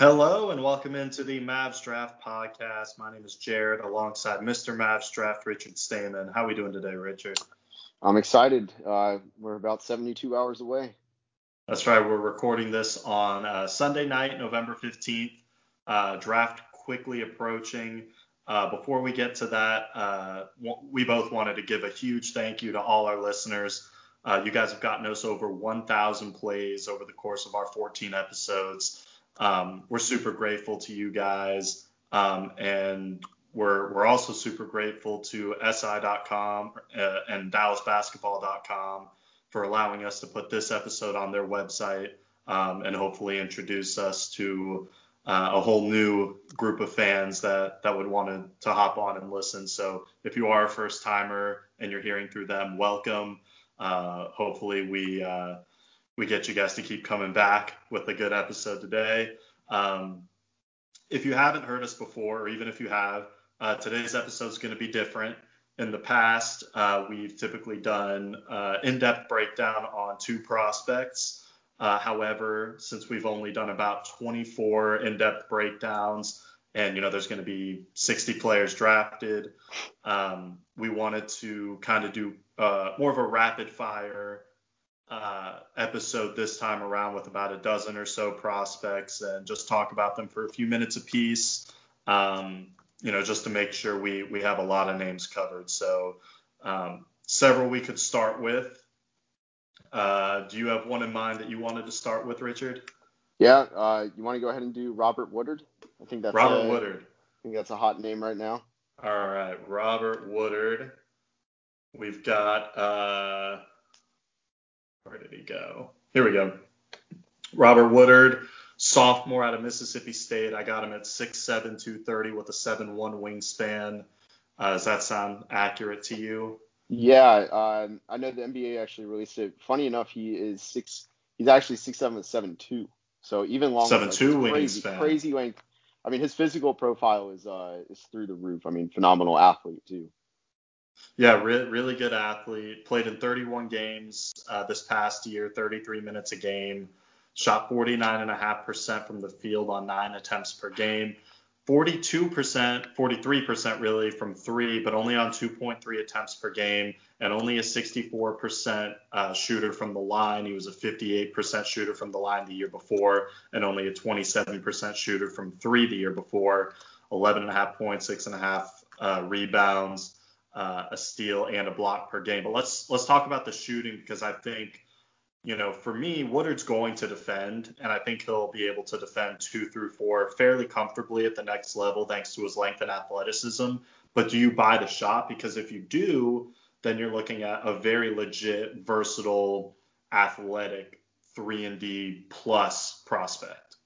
Hello and welcome into the Mavs Draft Podcast. My name is Jared, alongside Mr. Mavs Draft Richard Stamen. How are we doing today, Richard? I'm excited. Uh, we're about 72 hours away. That's right. We're recording this on uh, Sunday night, November 15th. Uh, draft quickly approaching. Uh, before we get to that, uh, we both wanted to give a huge thank you to all our listeners. Uh, you guys have gotten us over 1,000 plays over the course of our 14 episodes. Um, we're super grateful to you guys, um, and we're we're also super grateful to SI.com uh, and DallasBasketball.com for allowing us to put this episode on their website um, and hopefully introduce us to uh, a whole new group of fans that that would want to, to hop on and listen. So if you are a first timer and you're hearing through them, welcome. Uh, hopefully we uh, we get you guys to keep coming back with a good episode today. Um, if you haven't heard us before, or even if you have, uh, today's episode is going to be different. In the past, uh, we've typically done uh, in-depth breakdown on two prospects. Uh, however, since we've only done about 24 in-depth breakdowns, and you know there's going to be 60 players drafted, um, we wanted to kind of do uh, more of a rapid fire uh, episode this time around with about a dozen or so prospects and just talk about them for a few minutes apiece. Um, you know, just to make sure we we have a lot of names covered. So um, several we could start with. Uh, do you have one in mind that you wanted to start with, Richard? Yeah, uh, you want to go ahead and do Robert Woodard? I think that's Robert a, Woodard. I think that's a hot name right now. All right, Robert Woodard. We've got uh, where did he go? Here we go. Robert Woodard, sophomore out of Mississippi State. I got him at 6'7", 230 with a 7'1 wingspan. Uh, does that sound accurate to you? Yeah, um, I know the NBA actually released it. Funny enough, he is six. He's actually six seven seven two. So even longer. Seven like, two crazy, wingspan. Crazy length. I mean, his physical profile is uh is through the roof. I mean, phenomenal athlete too. Yeah, re- really good athlete. Played in 31 games uh, this past year, 33 minutes a game. Shot 49.5% from the field on nine attempts per game. 42%, 43% really from three, but only on 2.3 attempts per game, and only a 64% uh, shooter from the line. He was a 58% shooter from the line the year before, and only a 27% shooter from three the year before. 11.5 points, six and a half uh, rebounds uh, a steal and a block per game. But let's let's talk about the shooting because I think you know for me Woodard's going to defend and I think he'll be able to defend two through four fairly comfortably at the next level thanks to his length and athleticism. But do you buy the shot? Because if you do, then you're looking at a very legit, versatile, athletic three and D plus prospect.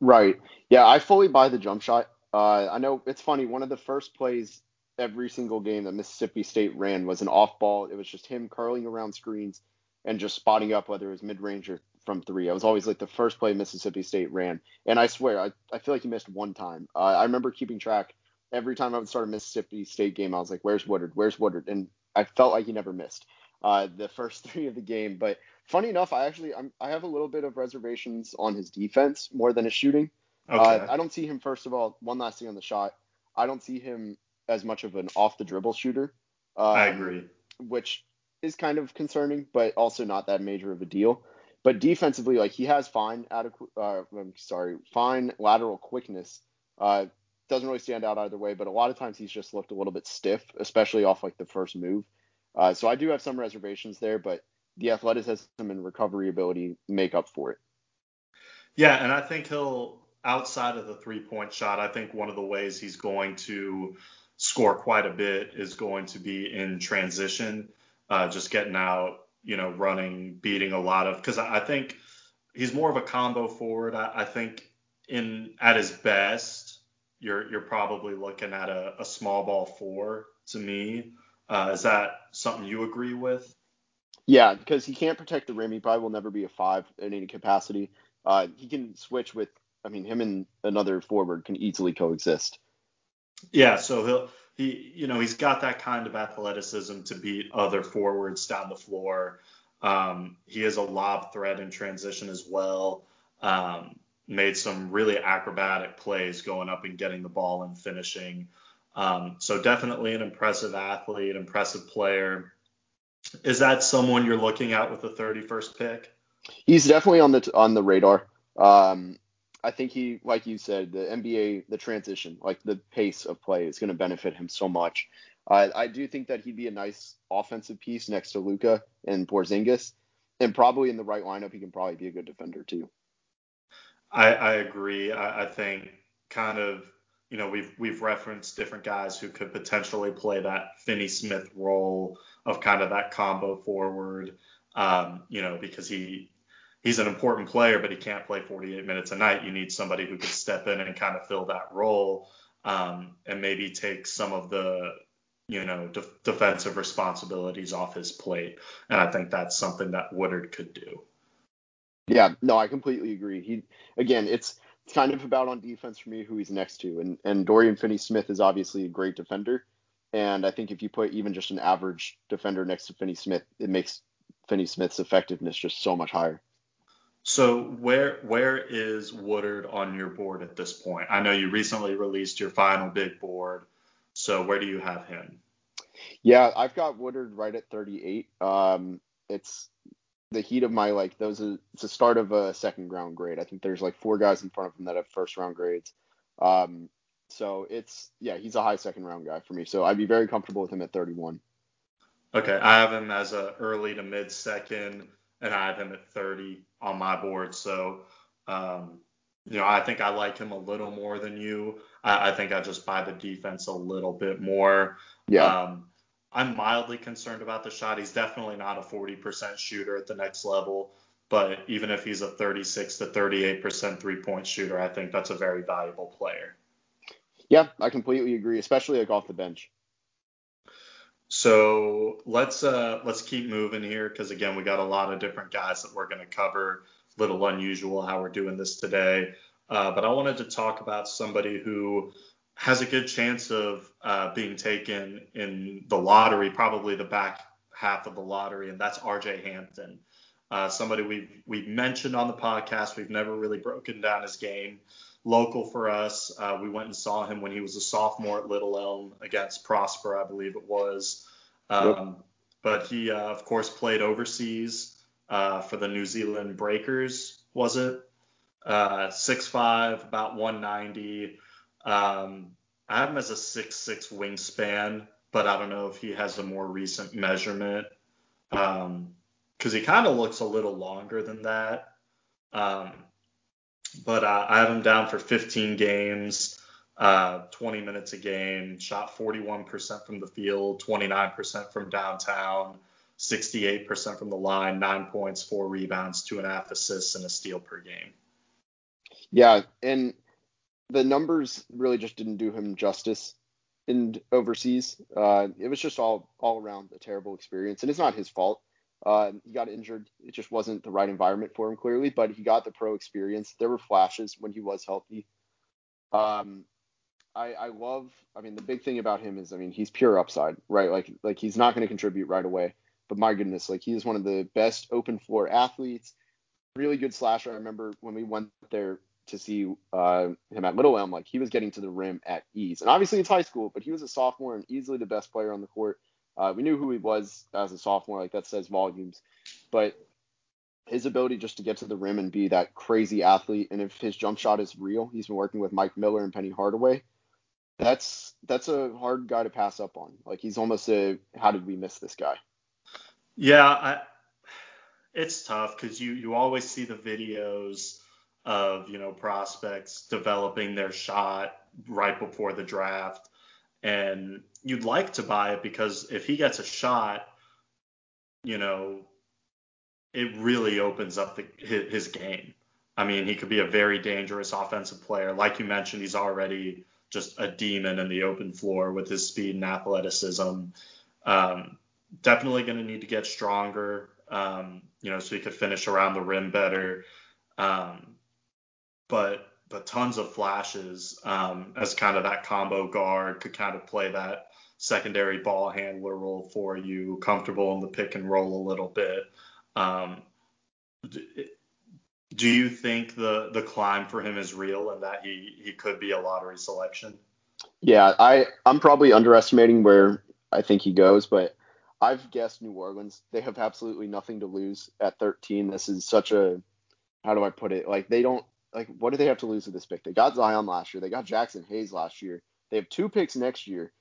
Right. Yeah, I fully buy the jump shot. Uh, I know it's funny. One of the first plays every single game that Mississippi State ran was an off ball. It was just him curling around screens and just spotting up whether it was mid range or from three. I was always like the first play Mississippi State ran. And I swear, I, I feel like he missed one time. Uh, I remember keeping track every time I would start a Mississippi State game. I was like, where's Woodard? Where's Woodard? And I felt like he never missed uh, the first three of the game. But funny enough, I actually I'm, i have a little bit of reservations on his defense more than his shooting. Okay. Uh, I don't see him, first of all, one last thing on the shot. I don't see him as much of an off the dribble shooter. Um, I agree. Which is kind of concerning, but also not that major of a deal. But defensively, like he has fine adequate, uh, I'm sorry, fine lateral quickness. Uh, doesn't really stand out either way, but a lot of times he's just looked a little bit stiff, especially off like the first move. Uh, so I do have some reservations there, but the athleticism and recovery ability make up for it. Yeah, and I think he'll outside of the three point shot, I think one of the ways he's going to score quite a bit is going to be in transition, uh, just getting out, you know, running, beating a lot of. Because I think he's more of a combo forward. I, I, think in at his best, you're you're probably looking at a, a small ball four to me. Uh, is that something you agree with? Yeah, because he can't protect the rim. He probably will never be a five in any capacity. Uh, he can switch with. I mean, him and another forward can easily coexist. Yeah, so he'll he you know he's got that kind of athleticism to beat other forwards down the floor. Um, he is a lob threat in transition as well. Um, made some really acrobatic plays going up and getting the ball and finishing. Um, so definitely an impressive athlete, impressive player. Is that someone you're looking at with the 31st pick? He's definitely on the on the radar. Um, I think he, like you said, the NBA, the transition, like the pace of play is going to benefit him so much. I do think that he'd be a nice offensive piece next to Luka and Porzingis, and probably in the right lineup, he can probably be a good defender too. I, I agree. I, I think kind of, you know, we've we've referenced different guys who could potentially play that Finney Smith role of kind of that combo forward. Um, you know, because he he's an important player, but he can't play 48 minutes a night. You need somebody who could step in and kind of fill that role um, and maybe take some of the you know de- defensive responsibilities off his plate. And I think that's something that Woodard could do. Yeah, no, I completely agree. He again, it's it's kind of about on defense for me who he's next to, and and Dorian Finney-Smith is obviously a great defender, and I think if you put even just an average defender next to Finney-Smith, it makes Finney-Smith's effectiveness just so much higher. So where where is Woodard on your board at this point? I know you recently released your final big board. So where do you have him? Yeah, I've got Woodard right at 38. Um, it's the heat of my like those are it's the start of a second round grade. I think there's like four guys in front of him that have first round grades. Um, so it's yeah, he's a high second round guy for me. So I'd be very comfortable with him at 31. Okay, I have him as a early to mid second, and I have him at 30 on my board. So, um, you know, I think I like him a little more than you. I, I think I just buy the defense a little bit more. Yeah. Um, I'm mildly concerned about the shot. He's definitely not a 40% shooter at the next level, but even if he's a 36 to 38% three point shooter, I think that's a very valuable player. Yeah, I completely agree, especially like off the bench. So let's uh, let's keep moving here because again we got a lot of different guys that we're going to cover. Little unusual how we're doing this today, uh, but I wanted to talk about somebody who has a good chance of uh, being taken in the lottery, probably the back half of the lottery, and that's R.J. Hampton. Uh, somebody we've we've mentioned on the podcast. We've never really broken down his game. Local for us, uh, we went and saw him when he was a sophomore at Little Elm against Prosper, I believe it was. Um, yep. But he, uh, of course, played overseas uh, for the New Zealand Breakers, was it? Uh, 6'5", about 190. Um, I have him as a 6'6 wingspan, but I don't know if he has a more recent measurement. Um, because he kind of looks a little longer than that. Um, but uh, I have him down for 15 games, uh, 20 minutes a game, shot 41% from the field, 29% from downtown, 68% from the line, nine points, four rebounds, two and a half assists, and a steal per game. Yeah, and the numbers really just didn't do him justice in overseas. Uh, it was just all all around a terrible experience, and it's not his fault. Uh, he got injured. It just wasn't the right environment for him, clearly. But he got the pro experience. There were flashes when he was healthy. Um, I, I love. I mean, the big thing about him is, I mean, he's pure upside, right? Like, like he's not going to contribute right away. But my goodness, like he is one of the best open floor athletes. Really good slasher. I remember when we went there to see uh, him at Little Elm, like he was getting to the rim at ease. And obviously it's high school, but he was a sophomore and easily the best player on the court. Uh, we knew who he was as a sophomore, like that says volumes. But his ability just to get to the rim and be that crazy athlete, and if his jump shot is real, he's been working with Mike Miller and Penny Hardaway. That's that's a hard guy to pass up on. Like he's almost a how did we miss this guy? Yeah, I, it's tough because you you always see the videos of you know prospects developing their shot right before the draft and you'd like to buy it because if he gets a shot, you know, it really opens up the, his, game. I mean, he could be a very dangerous offensive player. Like you mentioned, he's already just a demon in the open floor with his speed and athleticism. Um, definitely going to need to get stronger, um, you know, so he could finish around the rim better. Um, but but tons of flashes um, as kind of that combo guard, could kind of play that secondary ball handler role for you, comfortable in the pick and roll a little bit. Um, do you think the the climb for him is real and that he he could be a lottery selection? Yeah, I I'm probably underestimating where I think he goes, but I've guessed New Orleans. They have absolutely nothing to lose at 13. This is such a how do I put it? Like they don't like what do they have to lose with this pick? They got Zion last year. They got Jaxson Hayes last year. They have two picks next year.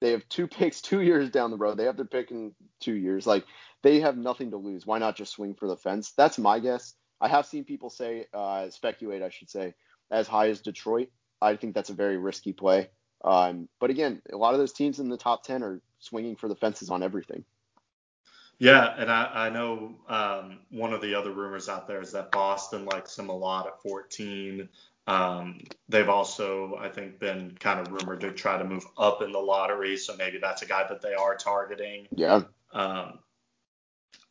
They have two picks two years down the road. They have their pick in two years. Like they have nothing to lose. Why not just swing for the fence? That's my guess. I have seen people say, uh, speculate, I should say, as high as Detroit. I think that's a very risky play. Um, but again, a lot of those teams in the top 10 are swinging for the fences on everything. Yeah, and I, I know um, one of the other rumors out there is that Boston likes him a lot at 14. Um, they've also, I think, been kind of rumored to try to move up in the lottery, so maybe that's a guy that they are targeting. Yeah. Um,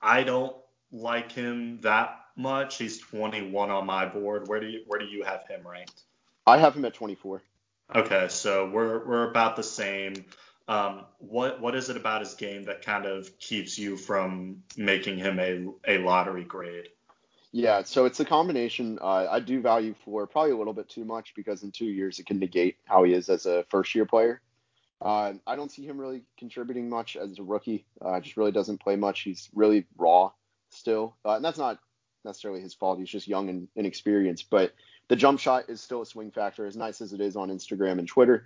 I don't like him that much. He's 21 on my board. Where do you where do you have him ranked? I have him at 24. Okay, so we're we're about the same. Um, what what is it about his game that kind of keeps you from making him a a lottery grade? Yeah, so it's a combination. Uh, I do value floor probably a little bit too much because in two years it can negate how he is as a first year player. Uh, I don't see him really contributing much as a rookie. Uh, just really doesn't play much. He's really raw still, uh, and that's not necessarily his fault. He's just young and inexperienced. But the jump shot is still a swing factor, as nice as it is on Instagram and Twitter.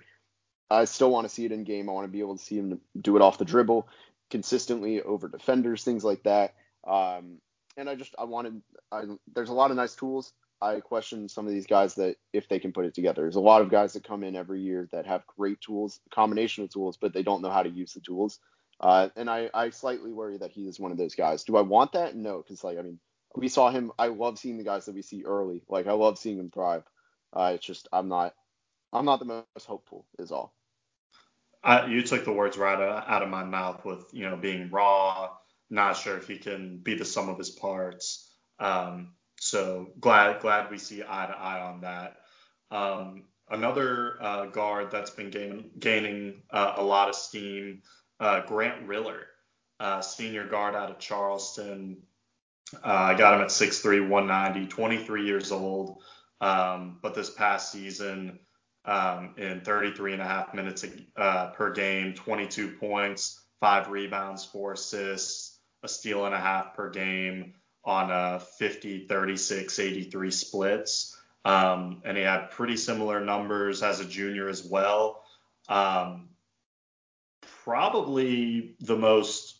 I still want to see it in game. I want to be able to see him do it off the dribble consistently over defenders, things like that. Um, and I just I wanted I, there's a lot of nice tools. I question some of these guys that if they can put it together. There's a lot of guys that come in every year that have great tools, combination of tools, but they don't know how to use the tools. Uh, and I, I slightly worry that he is one of those guys. Do I want that? No, because like I mean, we saw him. I love seeing the guys that we see early. Like I love seeing them thrive. Uh, it's just I'm not I'm not the most hopeful. Is all. I, you took the words right out of my mouth with you know being raw. Not sure if he can be the sum of his parts. Um, so glad glad we see eye to eye on that. Um, another uh, guard that's been gain, gaining uh, a lot of steam, uh, Grant Riller, uh, senior guard out of Charleston. Uh, I got him at 6'3", 190, 23 years old. Um, but this past season, um, in 33 and a half minutes uh, per game, 22 points, five rebounds, four assists, a steal and a half per game on a 50, 36, 83 splits. Um, and he had pretty similar numbers as a junior as well. Um, probably the most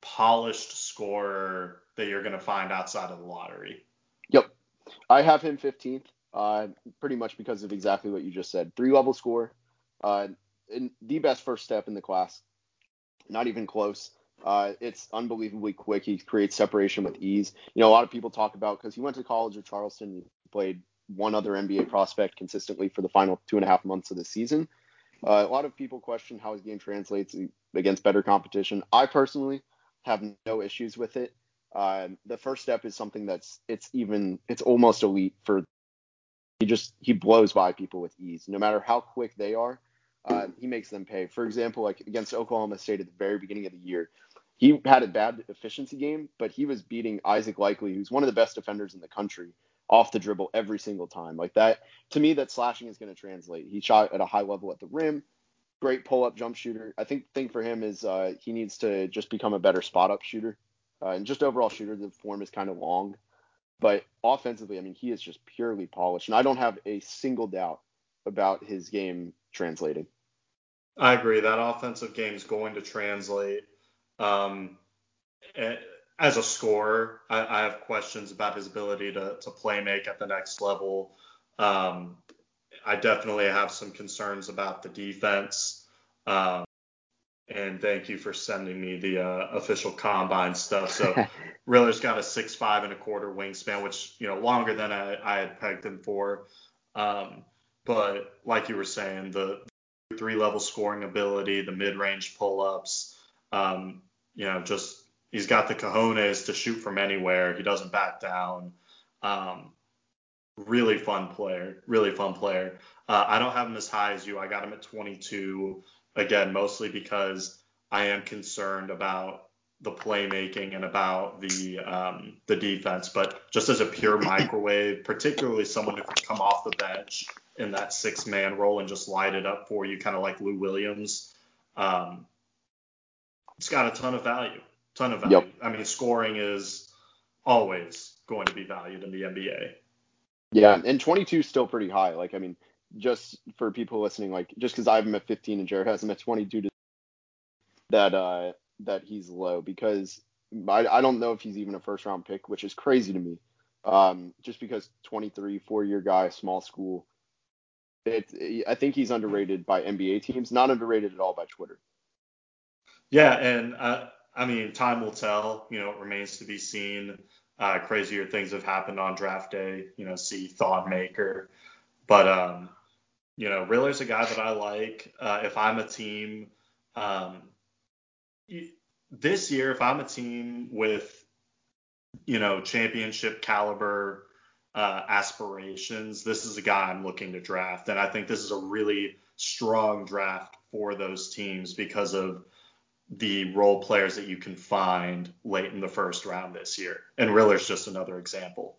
polished scorer that you're going to find outside of the lottery. Yep. I have him 15th, uh, pretty much because of exactly what you just said. Three level score, uh, the best first step in the class. Not even close. Uh, it's unbelievably quick. He creates separation with ease. You know, a lot of people talk about because he went to college at Charleston, he played one other NBA prospect consistently for the final two and a half months of the season. Uh, a lot of people question how his game translates against better competition. I personally have no issues with it. Uh, the first step is something that's it's even it's almost elite for he just he blows by people with ease no matter how quick they are uh, he makes them pay. For example like against oklahoma state at the very beginning of the year he had a bad efficiency game but he was beating isaac Likekele who's one of the best defenders in the country off the dribble every single time. Like that to me that slashing is going to translate. He shot at a high level at the rim great pull up jump shooter. I think the thing for him is uh, he needs to just become a better spot up shooter. Uh, and just overall shooter, the form is kind of long. But offensively, I mean, he is just purely polished. And I don't have a single doubt about his game translating. I agree. That offensive game is going to translate. Um, as a scorer, I, I, have questions about his ability to, to play make at the next level. Um, I definitely have some concerns about the defense. Um, and thank you for sending me the uh, official combine stuff. So Riller's got a six five and a quarter wingspan, which you know longer than I, I had pegged him for. Um, but like you were saying, the three level scoring ability, the mid range pull ups, um, you know, just he's got the cojones to shoot from anywhere. He doesn't back down. Um, really fun player, really fun player. Uh, I don't have him as high as you. I got him at 22 again, mostly because I am concerned about the playmaking and about the um, the defense. But just as a pure microwave, particularly someone who can come off the bench in that six man role and just light it up for you, kind of like Lou Williams. Um, it's got a ton of value. Ton of value. Yep. I mean, scoring is always going to be valued in the NBA. Yeah, and 22 is still pretty high. Like, I mean, just for people listening, like, just because I have him at 15 and Jared has him at 22, to, that uh that he's low because I, I don't know if he's even a first round pick, which is crazy to me. Um, just because 23, four year guy, small school. It, I think he's underrated by NBA teams, not underrated at all by Twitter. Yeah, and uh, I mean, time will tell. You know, it remains to be seen. Uh, crazier things have happened on draft day. You know, see Thon Maker, but um, you know, Riller's a guy that I like. Uh, if I'm a team, um, this year, if I'm a team with, you know, championship caliber uh, aspirations, this is a guy I'm looking to draft. And I think this is a really strong draft for those teams because of the role players that you can find late in the first round this year. And Riller's just another example.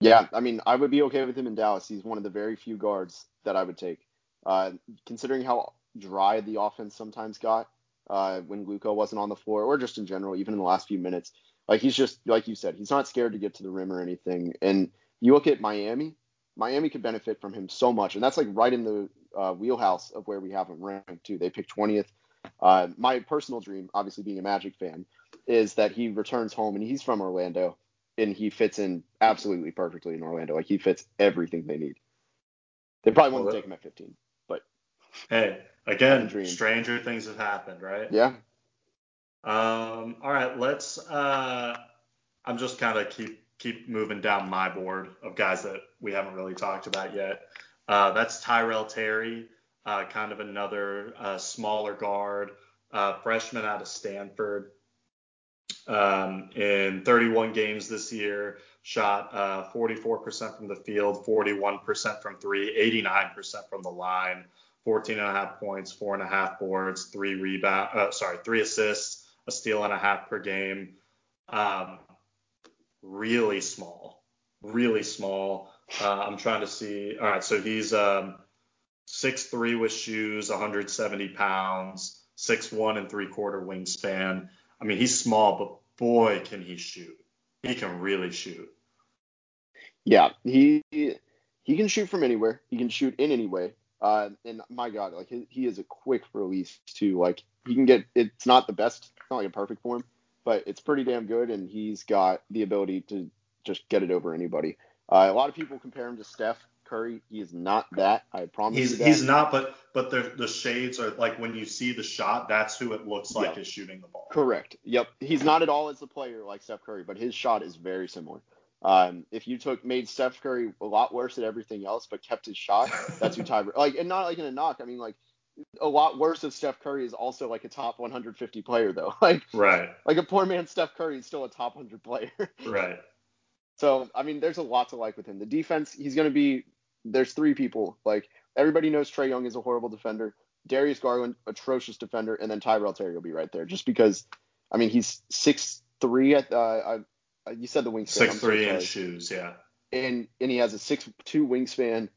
Yeah, I mean, I would be okay with him in Dallas. He's one of the very few guards that I would take. Uh, considering how dry the offense sometimes got, uh, when Luka wasn't on the floor, or just in general, even in the last few minutes. Like he's just like you said, he's not scared to get to the rim or anything. And you look at Miami, Miami could benefit from him so much, and that's like right in the uh, wheelhouse of where we have him ranked too. They picked 20th. Uh, my personal dream, obviously being a Magic fan, is that he returns home and he's from Orlando and he fits in absolutely perfectly in Orlando. Like he fits everything they need. They probably wouldn't well, take him at 15, but hey, Again, stranger things have happened, right? Yeah. Um, all right, let's. Uh, I'm just kind of keep keep moving down my board of guys that we haven't really talked about yet. Uh, that's Tyrell Terry, uh, kind of another uh, smaller guard, uh, freshman out of Stanford. Um, in 31 games this year, shot 44% uh, from the field, 41% from three, 89% from the line. 14 and a half points, four and a half boards, three rebound, uh, sorry, three assists, a steal and a half per game. Um, really small, really small. Uh, I'm trying to see. All right, so he's um, 6'3 with shoes, 170 pounds, 6'1 and three quarter wingspan. I mean, he's small, but boy, can he shoot. He can really shoot. Yeah, he he can shoot from anywhere. He can shoot in any way. Uh, and my God, like he, he is a quick release too. Like he can get. It's not the best. It's not like a perfect form, but it's pretty damn good. And he's got the ability to just get it over anybody. Uh, a lot of people compare him to Steph Curry. He is not that. I promise he's, you. He's not, but but the the shades are like when you see the shot, that's who it looks like yep. is shooting the ball. Correct. Yep. He's not at all as a player like Steph Curry, but his shot is very similar. Um, if you took made Steph Curry a lot worse at everything else, but kept his shot, that's who Ty. Like, and not like in a knock. I mean, like a lot worse of Steph Curry is also like a top 150 player though. Like, right. Like a poor man Steph Curry is still a top 100 player. right. So I mean, there's a lot to like with him. The defense, he's going to be. There's three people. Like everybody knows Trae Young is a horrible defender. Darius Garland, atrocious defender, and then Tyrell Terry will be right there, just because. I mean, he's six three at uh, uh, you said the wingspan. Six I'm three so inch shoes, yeah. And and he has a six two wingspan,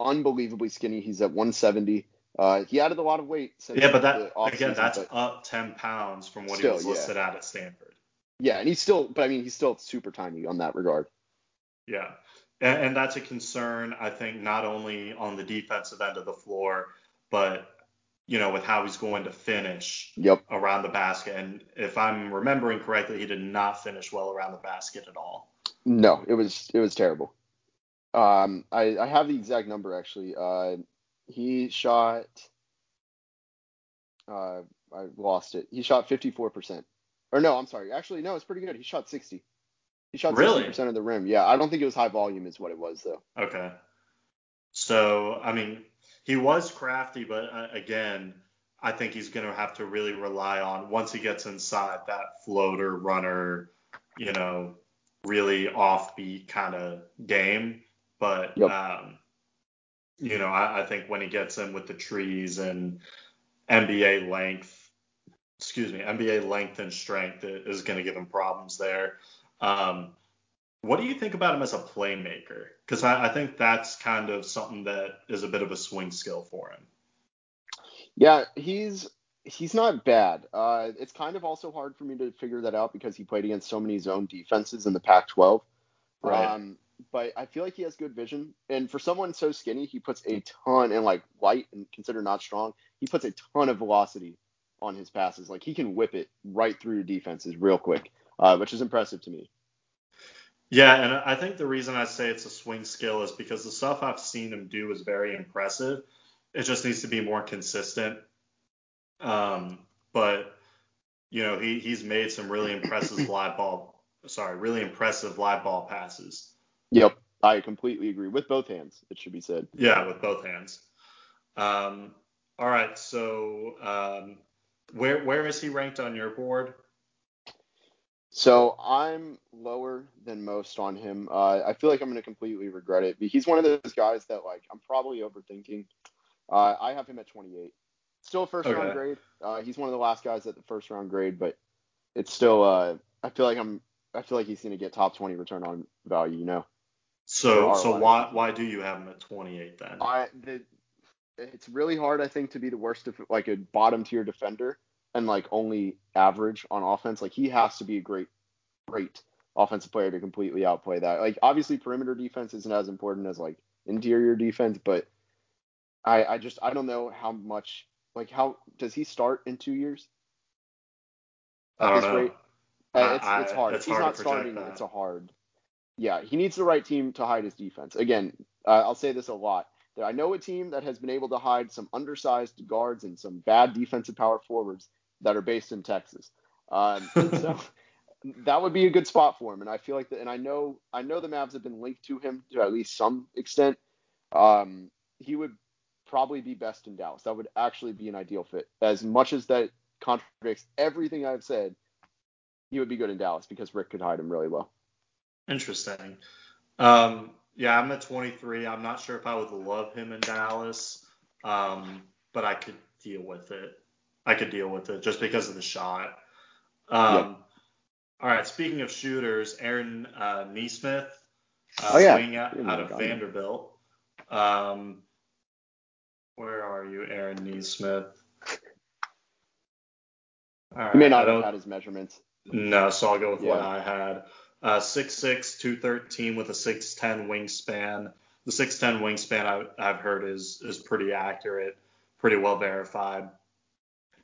unbelievably skinny. He's at 170. Uh, he added a lot of weight. yeah, but that again, that's up 10 pounds from what still, he was listed yeah. at at Stanford. Yeah, and he's still, but I mean, he's still super tiny on that regard. Yeah, and, and that's a concern, I think, not only on the defensive end of the floor, but you know, with how he's going to finish yep. around the basket. And if I'm remembering correctly, he did not finish well around the basket at all. No, it was it was terrible. Um, I, I have the exact number actually. Uh, he shot. Uh, I lost it. He shot 54%. Or no, I'm sorry. Actually, no, it's pretty good. He shot 60. He shot really? 60% of the rim. Yeah, I don't think it was high volume, is what it was though. Okay. So I mean, he was crafty, but uh, again, I think he's going to have to really rely on once he gets inside that floater runner, you know, really offbeat kind of game. But yep. um, you know, I, I, think when he gets in with the trees and NBA length, excuse me, NBA length and strength is going to give him problems there. Um, what do you think about him as a playmaker? Because I, I, think that's kind of something that is a bit of a swing skill for him. Yeah, he's he's not bad. Uh, it's kind of also hard for me to figure that out because he played against so many zone defenses in the Pac-12. Right. Um, but I feel like he has good vision, and for someone so skinny, he puts a ton and like light and considered not strong. He puts a ton of velocity on his passes. Like he can whip it right through defenses real quick, uh, which is impressive to me. Yeah, and I think the reason I say it's a swing skill is because the stuff I've seen him do is very impressive. It just needs to be more consistent. Um, but you know, he he's made some really impressive live ball, sorry, really impressive live ball passes. Yep, I completely agree with both hands. It should be said. Yeah, with both hands. Um, all right, so um, where where is he ranked on your board? So I'm lower than most on him. Uh, I feel like I'm going to completely regret it. But He's one of those guys that like I'm probably overthinking. Uh, I have him at 28. Still a first okay. round grade. Uh, he's one of the last guys at the first round grade, but it's still. Uh, I feel like I'm. I feel like he's going to get top 20 return on value. You know. So so why why do you have him at 28 then? I the, it's really hard I think to be the worst of like a bottom tier defender and like only average on offense. Like he has to be a great, great offensive player to completely outplay that. Like obviously perimeter defense isn't as important as like interior defense, but I I just I don't know how much like how does he start in two years? At this know. rate? Uh, it's, I, it's hard. He's hard not starting. That. It's a hard. Yeah, he needs the right team to hide his defense. Again, uh, I'll say this a lot. That I know a team that has been able to hide some undersized guards and some bad defensive power forwards that are based in Texas. Um, so that would be a good spot for him. And I feel like that, and I know, I know the Mavs have been linked to him to at least some extent. Um, he would probably be best in Dallas. That would actually be an ideal fit. As much as that contradicts everything I've said, he would be good in Dallas because Rick could hide him really well. Interesting. Um, yeah, I'm at 23. I'm not sure if I would love him in Dallas, um, but I could deal with it. I could deal with it just because of the shot. Um, yep. All right. Speaking of shooters, Aaron uh, Nesmith, uh, oh, yeah. out, out of Vanderbilt. Um, where are you, Aaron Nesmith? All right, you may not have had his measurements. No, so I'll go with yeah. what I had. Uh, 6'6", 213 with a 6'10 wingspan. The 6'10 wingspan I, I've heard is is pretty accurate, pretty well verified.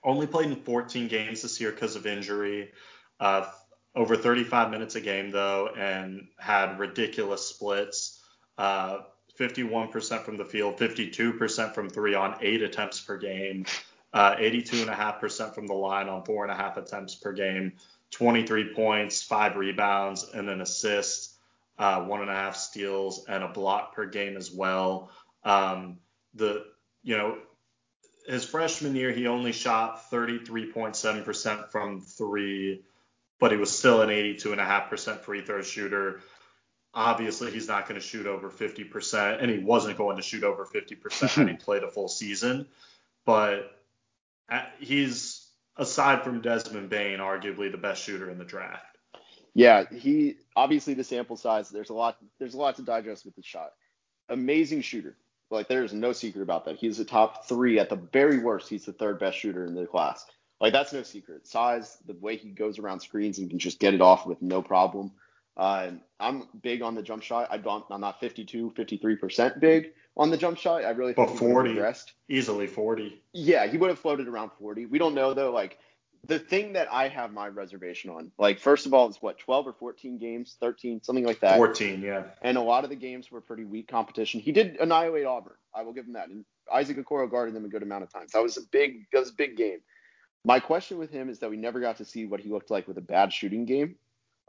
Only played in 14 games this year because of injury. Uh, over 35 minutes a game though, and had ridiculous splits. Uh, 51% from the field, 52% from three on eight attempts per game, uh, 82.5% from the line on four and a half attempts per game, 23 points, five rebounds, and an assist, uh, one and a half steals, and a block per game as well. Um, the you know his freshman year, he only shot 33.7% from three, but he was still an 82.5% free throw shooter. Obviously, he's not going to shoot over 50%, and he wasn't going to shoot over 50% when he played a full season. But uh, he's, aside from Desmond Bane, arguably the best shooter in the draft. Yeah, he obviously the sample size. There's a lot. There's a lot to digest with the shot. Amazing shooter. Like there's no secret about that. He's a top three at the very worst. He's the third best shooter in the class. Like that's no secret. Size, the way he goes around screens and can just get it off with no problem. Uh, I'm big on the jump shot. I don't, I'm not 52, 53% big on the jump shot. I really think but 40, easily 40. Yeah, he would have floated around 40. We don't know though. Like the thing that I have my reservation on, like first of all, it's what 12 or 14 games, 13, something like that. 14, yeah. And a lot of the games were pretty weak competition. He did annihilate Auburn. I will give him that. And Isaac Okoro guarded them a good amount of times. That was a big, that was a big game. My question with him is that we never got to see what he looked like with a bad shooting game.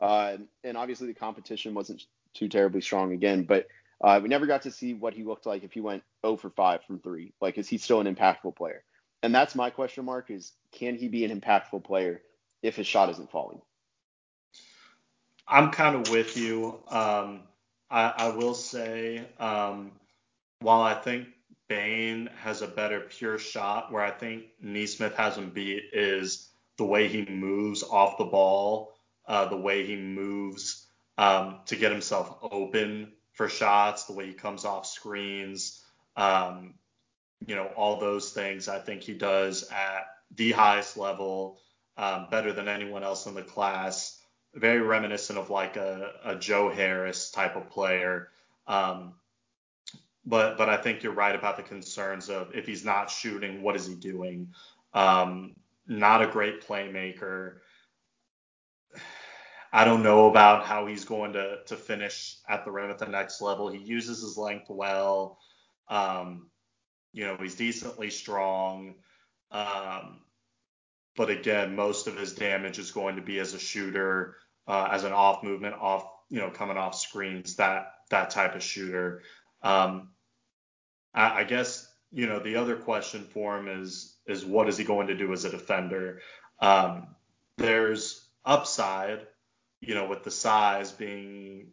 Uh, and obviously the competition wasn't too terribly strong again, but uh, we never got to see what he looked like if he went 0 for 5 from three. Like, is he still an impactful player? And that's my question mark is can he be an impactful player if his shot isn't falling? I'm kind of with you. Um, I, I, will say, um, while I think Bane has a better pure shot, where I think Nesmith has him beat is the way he moves off the ball, uh, the way he moves um, to get himself open for shots, the way he comes off screens, um, you know, all those things. I think he does at the highest level, um, better than anyone else in the class. Very reminiscent of like a, a Joe Harris type of player. Um, but but I think you're right about the concerns of if he's not shooting, what is he doing? Um, not a great playmaker. I don't know about how he's going to to finish at the rim at the next level. He uses his length well. Um, you know, he's decently strong. Um, but again, most of his damage is going to be as a shooter, uh, as an off movement, off, you know, coming off screens, that that type of shooter. Um, I, I guess you know the other question for him is is what is he going to do as a defender? Um, there's upside you know, with the size being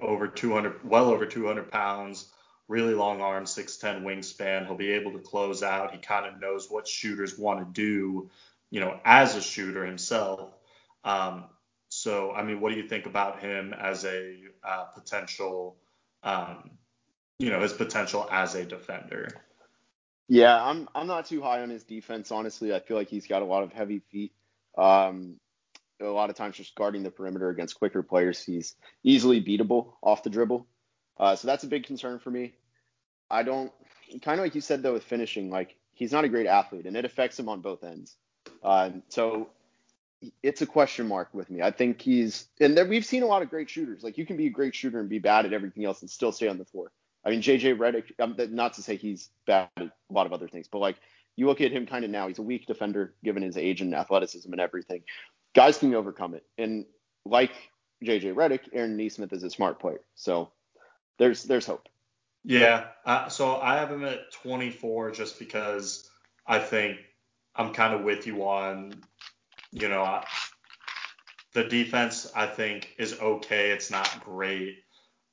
over 200, well over 200 pounds, really long arms, 6'10 wingspan. He'll be able to close out. He kind of knows what shooters want to do, you know, as a shooter himself. Um, so, I mean, what do you think about him as a uh, potential, um, you know, his potential as a defender? Yeah, I'm I'm not too high on his defense. Honestly, I feel like he's got a lot of heavy feet. Um, a lot of times just guarding the perimeter against quicker players. He's easily beatable off the dribble. Uh, so that's a big concern for me. I don't kind of like you said though with finishing, like he's not a great athlete and it affects him on both ends. Uh, so it's a question mark with me. I think he's and there, we've seen a lot of great shooters. Like you can be a great shooter and be bad at everything else and still stay on the floor. I mean JJ Redick, um, not to say he's bad at a lot of other things, but like you look at him kind of now, he's a weak defender given his age and athleticism and everything guys can overcome it. And like JJ Redick, Aaron Nesmith is a smart player. So there's there's hope. Yeah. Uh, so I have him at 24 just because I think I'm kind of with you on, you know, I, the defense I think is okay. It's not great.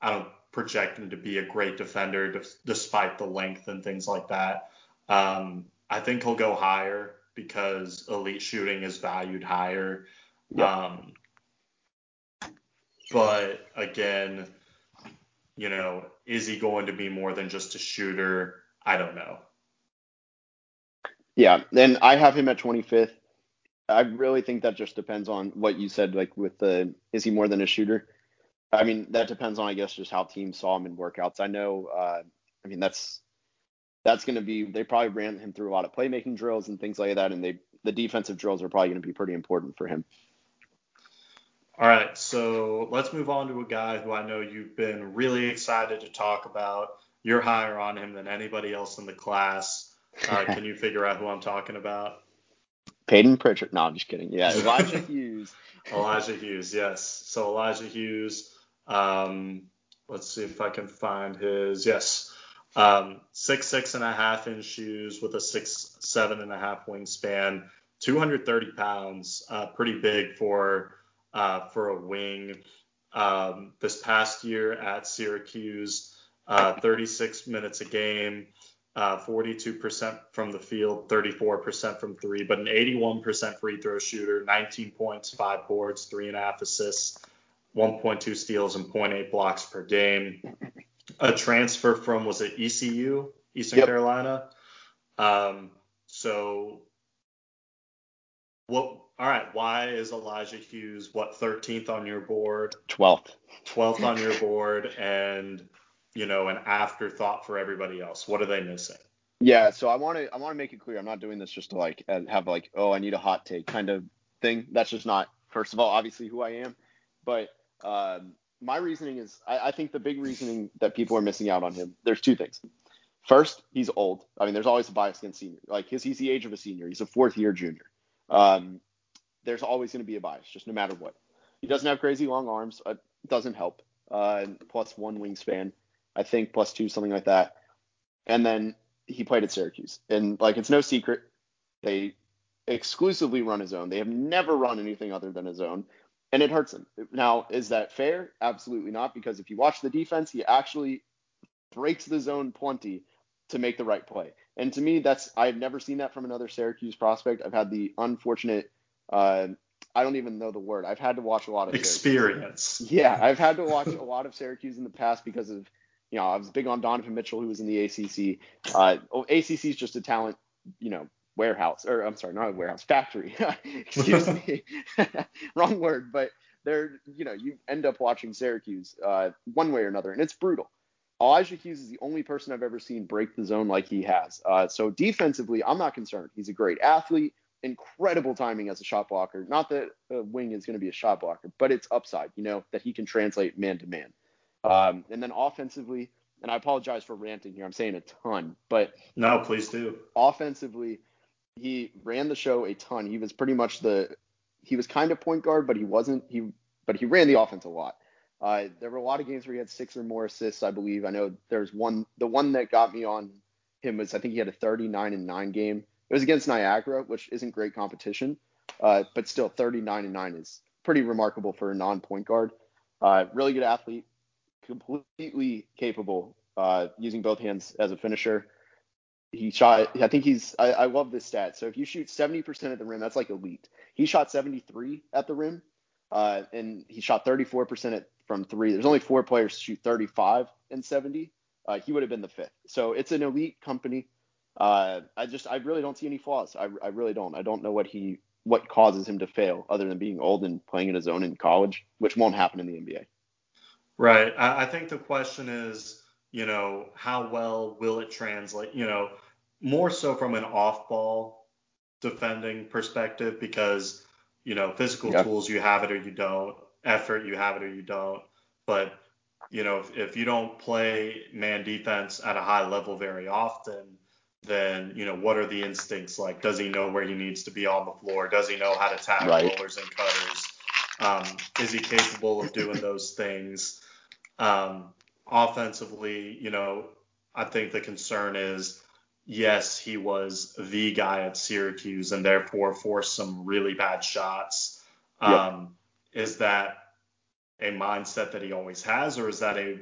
I don't project him to be a great defender despite the length and things like that. Um, I think he'll go higher because elite shooting is valued higher. Um, but again, you know, is he going to be more than just a shooter? I don't know. Yeah, and I have him at 25th. I really think that just depends on what you said, like with the is he more than a shooter? I mean, that depends on I guess just how teams saw him in workouts. I know, uh, I mean that's that's going to be they probably ran him through a lot of playmaking drills and things like that, and they the defensive drills are probably going to be pretty important for him. All right, so let's move on to a guy who I know you've been really excited to talk about. You're higher on him than anybody else in the class. Uh, can you figure out who I'm talking about? Payton Pritchard. No, I'm just kidding. Yeah, Elijah Hughes. Elijah Hughes, yes. So Elijah Hughes. Um, let's see if I can find his. Yes, um, six six and a half inch shoes with a six seven and a half wingspan, 230 pounds, uh, pretty big for uh, for a wing. Um, this past year at Syracuse, uh, 36 minutes a game, uh, 42% from the field, 34% from three, but an 81% free throw shooter, 19 points, five boards, three and a half assists, 1.2 steals, and 0.8 blocks per game a transfer from was it ECU, Eastern yep. Carolina. Um, so what? All right, why is Elijah Hughes what 13th on your board? 12th. 12th on your board, and you know an afterthought for everybody else. What are they missing? Yeah, so I want to I want to make it clear I'm not doing this just to like have like oh I need a hot take kind of thing. That's just not first of all obviously who I am, but um, my reasoning is I, I, think the big reasoning that people are missing out on him, there's two things. First, he's old. I mean, there's always a bias against senior. Like his, he's the age of a senior. He's a fourth year junior. Um, there's always going to be a bias, just no matter what. He doesn't have crazy long arms. Uh, doesn't help. Uh, plus one wingspan, I think, plus two, something like that. And then he played at Syracuse, and like it's no secret, they exclusively run his own. They have never run anything other than his own and it hurts him. Now, is that fair? Absolutely not, because if you watch the defense, he actually breaks the zone plenty to make the right play. And to me, that's I've never seen that from another Syracuse prospect. I've had the unfortunate uh, I don't even know the word. I've had to watch a lot of experience. Syracuse. Yeah, I've had to watch a lot of Syracuse in the past because of you know I was big on Donovan Mitchell who was in the ACC. Uh, oh, ACC is just a talent you know warehouse or I'm sorry not a warehouse factory. Excuse me, wrong word. But they're you know you end up watching Syracuse uh, one way or another, and it's brutal. Elijah Hughes is the only person I've ever seen break the zone like he has. Uh, so defensively, I'm not concerned. He's a great athlete incredible timing as a shot blocker. Not that a wing is going to be a shot blocker, but it's upside, you know, that he can translate man to man. Um, and then offensively, and I apologize for ranting here. I'm saying a ton, but no, please do. Offensively, he ran the show a ton. He was pretty much the he was kind of point guard, but he wasn't. He but he ran the offense a lot. Uh, there were a lot of games where he had six or more assists, I believe. I know there's one. The one that got me on him was I think he had a 39 and nine game it was against Niagara, which isn't great competition, uh, but still 39 and 9 is pretty remarkable for a non-point guard. Uh, really good athlete, completely capable uh, using both hands as a finisher. He shot, I think he's, I, I love this stat. So if you shoot 70% at the rim, that's like elite. He shot 73 at the rim, uh, and he shot 34% at, from three. There's only four players shoot 35 and 70. Uh, he would have been the fifth. So it's an elite company uh, I just I really don't see any flaws. I, I really don't. I don't know what he what causes him to fail other than being old and playing in his own in college, which won't happen in the NBA. Right. I, I think the question is, you know, how well will it translate? You know, more so from an off-ball defending perspective because you know physical yep. tools you have it or you don't, effort you have it or you don't. But you know, if, if you don't play man defense at a high level very often, then you know what are the instincts like? Does he know where he needs to be on the floor? Does he know how to tag right. rollers and cutters? Um, is he capable of doing those things? Um, offensively, you know, I think the concern is yes, he was the guy at Syracuse and therefore forced some really bad shots. Um, yep. Is that a mindset that he always has, or is that a,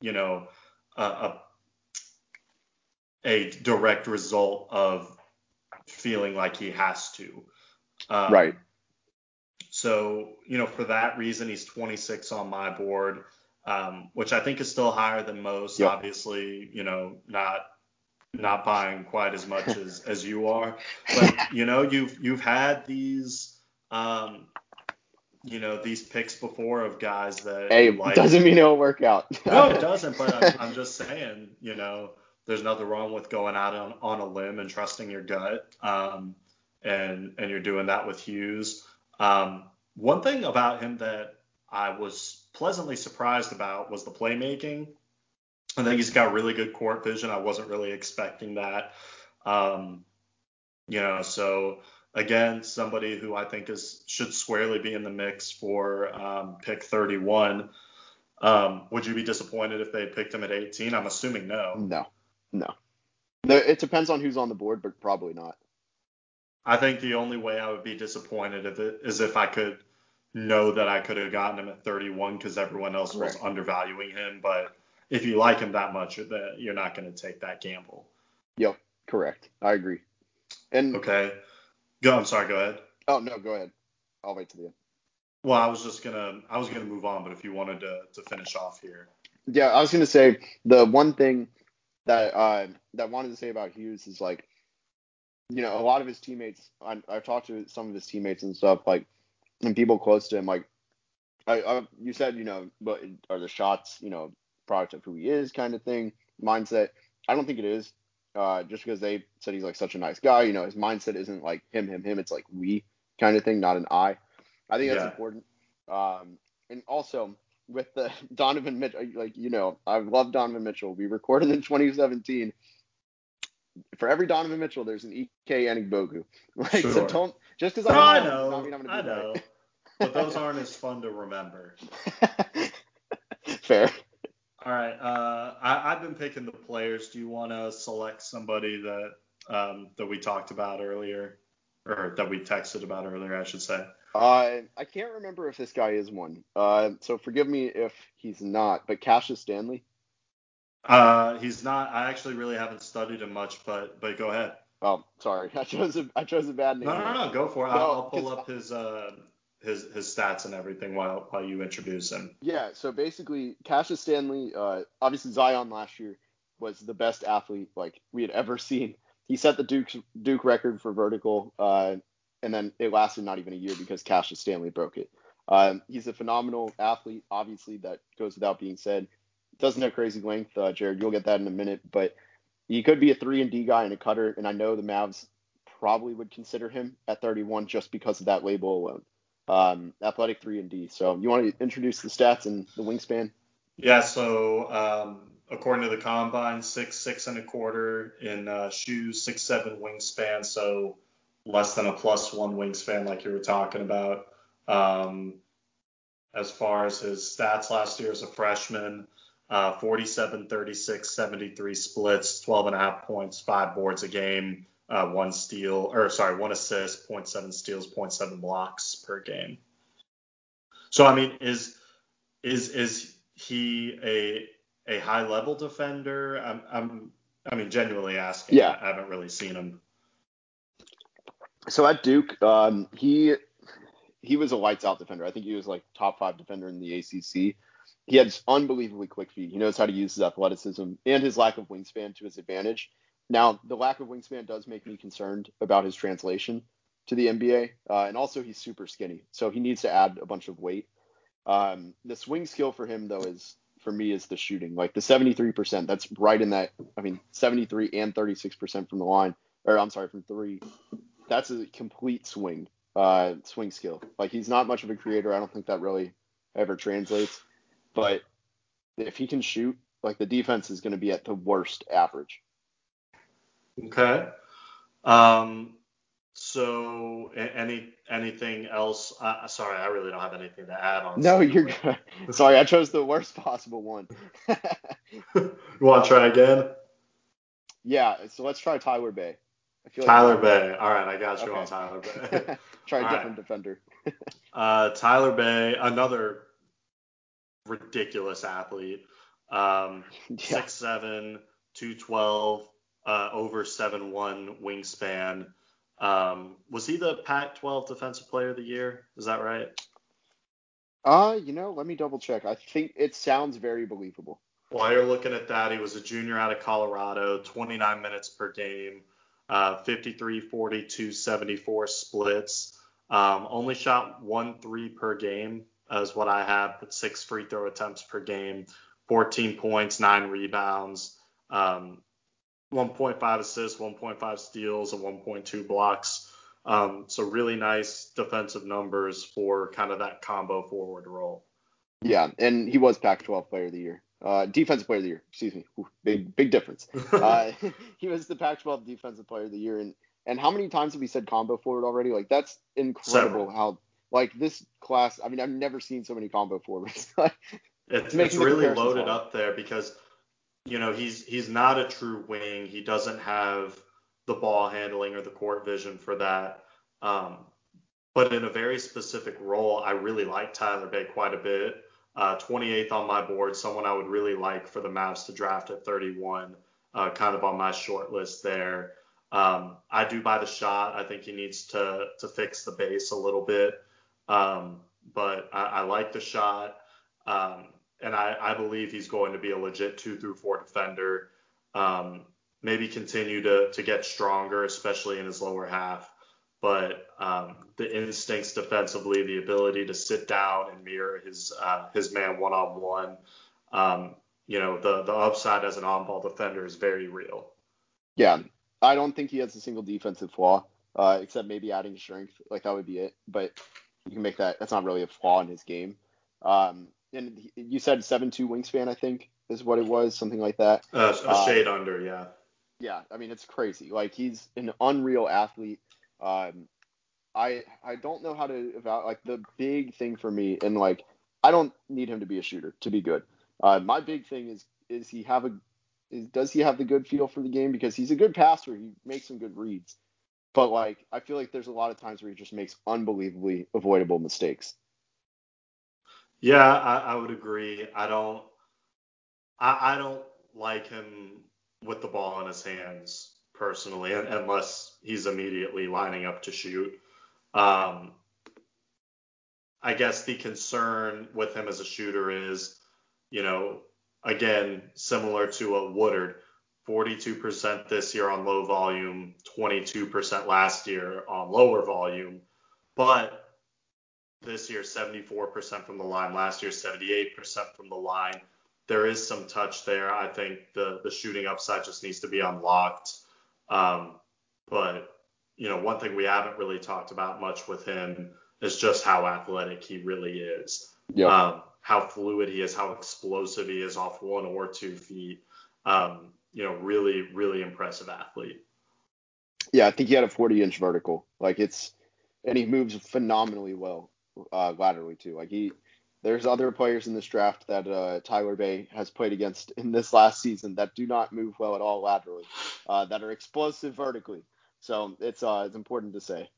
you know, a, a a direct result of feeling like he has to. Um, right. So, you know, for that reason, he's 26 on my board, um, which I think is still higher than most. Yep. Obviously, you know, not not buying quite as much as, as you are, but you know, you've you've had these, um, you know, these picks before of guys that. Hey, like. doesn't mean it'll work out. no, it doesn't. But I'm, I'm just saying, you know there's nothing wrong with going out on, on a limb and trusting your gut. Um, and and you're doing that with Hughes. Um, one thing about him that I was pleasantly surprised about was the playmaking. I think he's got really good court vision. I wasn't really expecting that. Um, you know, so again, somebody who I think is should squarely be in the mix for um, pick 31. Um, would you be disappointed if they picked him at 18? I'm assuming no. No. No. It depends on who's on the board, but probably not. I think the only way I would be disappointed if it is if I could know that I could have gotten him at 31 because everyone else was right. undervaluing him. But if you like him that much, that you're not going to take that gamble. Yep, correct. I agree. And okay, go. I'm sorry. Go ahead. Oh no, go ahead. I'll wait till the end. Well, I was just gonna I was gonna move on, but if you wanted to to finish off here. Yeah, I was gonna say the one thing that uh, that wanted to say about Hughes is like, you know, a lot of his teammates. I, I've talked to some of his teammates and stuff, like, and people close to him. Like, I, I you said, you know, but are the shots, you know, product of who he is, kind of thing, mindset. I don't think it is. Uh, just because they said he's like such a nice guy, you know, his mindset isn't like him, him, him. It's like we kind of thing, not an I. I think that's yeah. important. Um, and also, with the Donovan Mitchell. Like you know, I love Donovan Mitchell. We recorded in 2017. For every Donovan Mitchell, there's an Ike Anigbogu. Like sure. so, don't just because no, I know, I, mean I know, right. but those aren't as fun to remember. Fair. All right. Uh, I, have been picking the players. Do you want to select somebody that um, that we talked about earlier, or that we texted about earlier, I should say? Uh, I can't remember if this guy is one. Uh, so forgive me if he's not. But Cassius Stanley. Uh, he's not. I actually really haven't studied him much, but but go ahead. Oh, sorry, I chose a I chose a bad name. No, no, no, go for it. No, I'll, I'll pull up his uh his his stats and everything while while you introduce him. Yeah, so basically, Cassius Stanley, uh, obviously Zion last year was the best athlete like we had ever seen. He set the Duke Duke record for vertical, uh, and then it lasted not even a year because Cassius Stanley broke it. Um, he's a phenomenal athlete. Obviously, that goes without being said. Doesn't have crazy length, uh, Jared. You'll get that in a minute, but he could be a three and D guy and a cutter. And I know the Mavs probably would consider him at 31 just because of that label alone. Um, athletic three and D. So you want to introduce the stats and the wingspan? Yeah. So um, according to the combine, six six and a quarter in uh, shoes, six seven wingspan. So less than a plus one wingspan, like you were talking about. Um, as far as his stats last year as a freshman, uh, 47, 36, 73 splits, 12 and a half points, five boards a game, uh, one steal, or sorry, one assist, 0.7 steals, 0.7 blocks per game. So I mean, is is is he a a high level defender? I'm, I'm I mean, genuinely asking. Yeah. I haven't really seen him. So at Duke, um, he he was a lights out defender. I think he was like top five defender in the ACC. He has unbelievably quick feet. He knows how to use his athleticism and his lack of wingspan to his advantage. Now, the lack of wingspan does make me concerned about his translation to the NBA, uh, and also he's super skinny, so he needs to add a bunch of weight. Um, the swing skill for him, though, is for me is the shooting. Like the 73%, that's right in that. I mean, 73 and 36% from the line, or I'm sorry, from three. That's a complete swing, uh, swing skill. Like he's not much of a creator. I don't think that really ever translates. But if he can shoot, like the defense is going to be at the worst average. Okay. Um, so any anything else? Uh, sorry, I really don't have anything to add on. No, you're good. sorry, I chose the worst possible one. you want to try again? Yeah. So let's try Tyler Tyler Bey. All right, I got you okay. on Tyler Bey. try a different right. defender. uh, Tyler Bey, another ridiculous athlete. Um, yeah. 6'7", 212, uh, over 7'1 wingspan. Um, was he the Pac-12 Defensive Player of the Year? Is that right? Uh, you know, let me double check. I think it sounds very believable. While you're looking at that, he was a junior out of Colorado, 29 minutes per game, uh, 53, 42, 74 splits. Um, only shot one three per game is what I have, but six free throw attempts per game, 14 points, nine rebounds, um, 1.5 assists, 1.5 steals, and 1.2 blocks. Um, so really nice defensive numbers for kind of that combo forward role. Yeah, and he was Pac-12 Player of the Year. Uh, defensive Player of the Year. Excuse me. Ooh, big big difference. uh, he was the Pac-12 Defensive Player of the Year, and and how many times have we said combo forward already? Like that's incredible. Several. How like this class. I mean, I've never seen so many combo forwards. it's, it's really loaded hard. up there because you know, he's he's not a true wing. He doesn't have the ball handling or the court vision for that. Um, but in a very specific role, I really like Tyler Bey quite a bit. Uh, 28th on my board, someone I would really like for the Mavs to draft at 31, uh, kind of on my short list there. Um, I do buy the shot. I think he needs to to fix the base a little bit, um, but I, I like the shot. Um, and I, I believe he's going to be a legit two through four defender. Um, maybe continue to to get stronger, especially in his lower half. But um, the instincts defensively, the ability to sit down and mirror his uh, his man one on one, you know, the the upside as an on ball defender is very real. Yeah, I don't think he has a single defensive flaw, uh, except maybe adding strength. Like that would be it. But you can make that. That's not really a flaw in his game. Um, and you said seven two wingspan, I think is what it was, something like that. Uh, a uh, shade under, yeah. Yeah, I mean it's crazy. Like he's an unreal athlete. Um, I I don't know how to about like the big thing for me, and like I don't need him to be a shooter to be good. Uh, my big thing is is he have a is, does he have the good feel for the game because he's a good passer. He makes some good reads, but like I feel like there's a lot of times where he just makes unbelievably avoidable mistakes. Yeah, I, I would agree. I don't I, I don't like him with the ball in his hands personally, unless he's immediately lining up to shoot. Um, I guess the concern with him as a shooter is, you know, again, similar to a Woodard, 42% this year on low volume, 22% last year on lower volume. But this year, 74% from the line. Last year, 78% from the line. There is some touch there. I think the the shooting upside just needs to be unlocked. Um, but you know, one thing we haven't really talked about much with him is just how athletic he really is. Yep. Um, how fluid he is, how explosive he is off one or two feet. Um, you know, really, really impressive athlete. Yeah, I think he had a 40 inch vertical. Like it's, and he moves phenomenally well uh, laterally too. Like he, there's other players in this draft that uh, Tyler Bey has played against in this last season that do not move well at all laterally, uh, that are explosive vertically. So it's uh, it's important to say.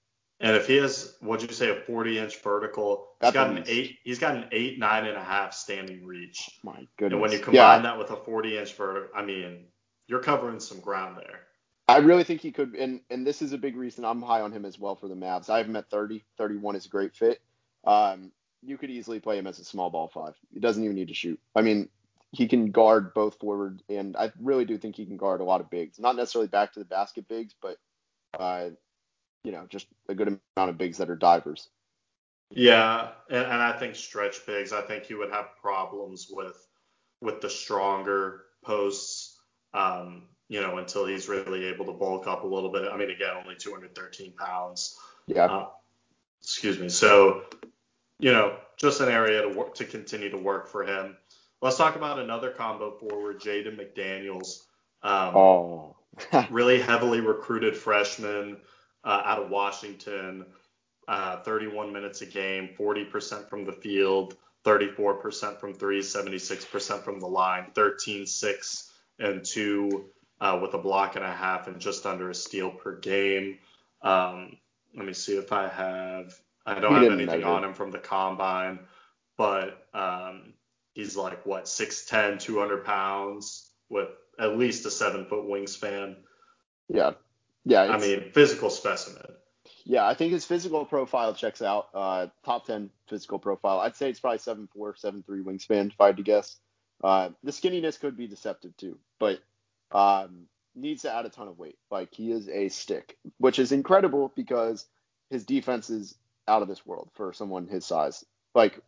And if he has, what'd you say, a 40 inch vertical, he's got an eight, he's got an eight, nine and a half standing reach. Oh my goodness. And when you combine yeah. that with a 40 inch vertical, I mean, you're covering some ground there. I really think he could, and and this is a big reason I'm high on him as well for the Mavs. I have him at 30. 31 is a great fit. Um, you could easily play him as a small ball five. He doesn't even need to shoot. I mean, he can guard both forward, and I really do think he can guard a lot of bigs. Not necessarily back to the basket bigs, but uh, you know, just a good amount of bigs that are divers. Yeah, and, and I think stretch bigs. I think you would have problems with with the stronger posts. Um, you know, until he's really able to bulk up a little bit. I mean, again, only 213 pounds. Yeah. Uh, excuse me. So, you know, just an area to work to continue to work for him. Let's talk about another combo forward, Jaden McDaniels. Um, oh. really heavily recruited freshman uh, out of Washington. Uh, 31 minutes a game, 40% from the field, 34% from three, 76% from the line, 13, 6, and 2 uh, with a block and a half and just under a steal per game. Um, let me see if I have. I don't he have anything on him from the combine, but um, he's like what 6'10", 200 pounds with at least a seven foot wingspan. Yeah, yeah. I mean, physical specimen. Yeah, I think his physical profile checks out. Uh, top ten physical profile. I'd say it's probably seven four, seven three wingspan if I had to guess. Uh, the skinniness could be deceptive too, but um, needs to add a ton of weight. Like he is a stick, which is incredible because his defense is out of this world for someone his size. Like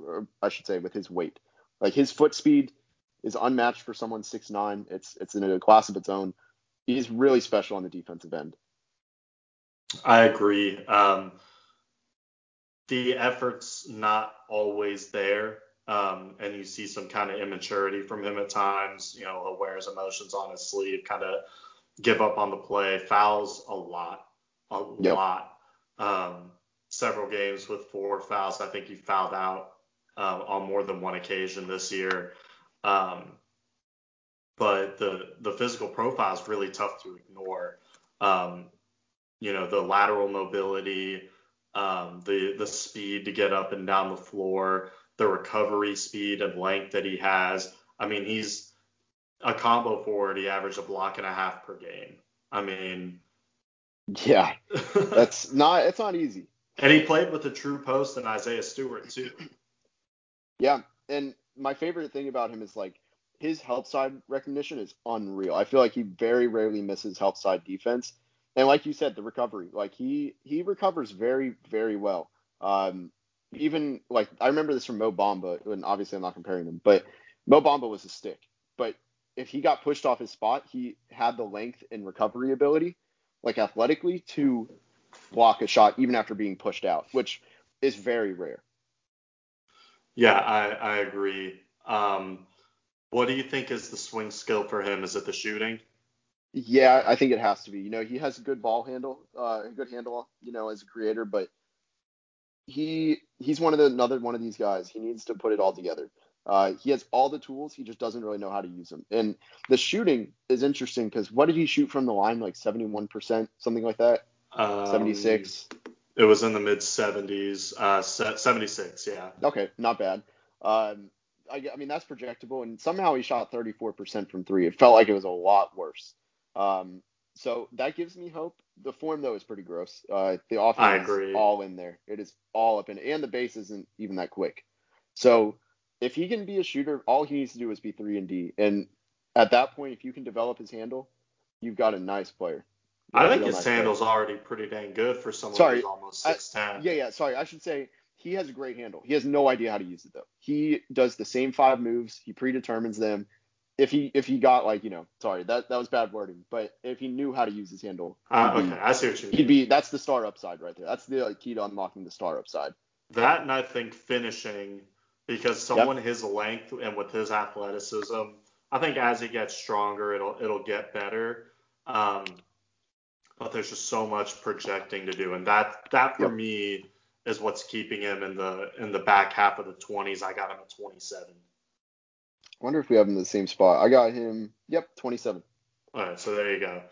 I should say, with his weight. Like his foot speed is unmatched for someone six nine. It's it's in a class of its own. He's really special on the defensive end. I agree. Um, the effort's not always there, um, and you see some kind of immaturity from him at times. You know, he'll wear his emotions on his sleeve, kind of give up on the play, fouls a lot, a yep. lot. Um, several games with four fouls. I think he fouled out uh, on more than one occasion this year. Um, but the the physical profile is really tough to ignore. Um, you know, the lateral mobility, um, the the speed to get up and down the floor, the recovery speed and length that he has. I mean, he's a combo forward. He averaged a block and a half per game. I mean, yeah, that's not it's not easy. And he played with a true post and Isaiah Stewart too. Yeah, and my favorite thing about him is like his help side recognition is unreal. I feel like he very rarely misses help side defense. And like you said, the recovery, like he he recovers very very well. Um, even like I remember this from Mo Bamba, and obviously I'm not comparing them, but Mo Bamba was a stick. But if he got pushed off his spot, he had the length and recovery ability, like athletically, to block a shot even after being pushed out, which is very rare. Yeah, I, I agree. Um, what do you think is the swing skill for him? Is it the shooting? Yeah, I think it has to be. You know, he has a good ball handle, uh, a good handle, you know, as a creator, but he he's one of the another one of these guys. He needs to put it all together. Uh, he has all the tools, he just doesn't really know how to use them. And the shooting is interesting because what did he shoot from the line? Like 71%, something like that. Um, 76. It was in the mid 70s, uh, 76, yeah. Okay, not bad. Um, I, I, mean, that's projectable. And somehow he shot 34% from three. It felt like it was a lot worse. Um, so that gives me hope. The form though is pretty gross. Uh, the offense is all in there. It is all up in, and the base isn't even that quick. So if he can be a shooter, all he needs to do is be three and D. And at that point, if you can develop his handle, you've got a nice player. I think his player. handle's already pretty dang good for someone Sorry, who's almost 6'10. Yeah, yeah. Sorry, I should say he has a great handle. He has no idea how to use it though. He does the same five moves. He predetermines them. If he if he got like you know, sorry that that was bad wording, but if he knew how to use his handle, Uh, he'd be- okay, I see what you mean. he'd be that's the star upside right there. That's the like, key to unlocking the star upside. That and I think finishing because someone his length and with his athleticism, I think as he gets stronger, it'll it'll get better. Um, but there's just so much projecting to do, and that that for Yep. me is what's keeping him in the in the back half of the 20s. I got him at 27. I wonder if we have him in the same spot. I got him. Yep, 27. All right, so there you go.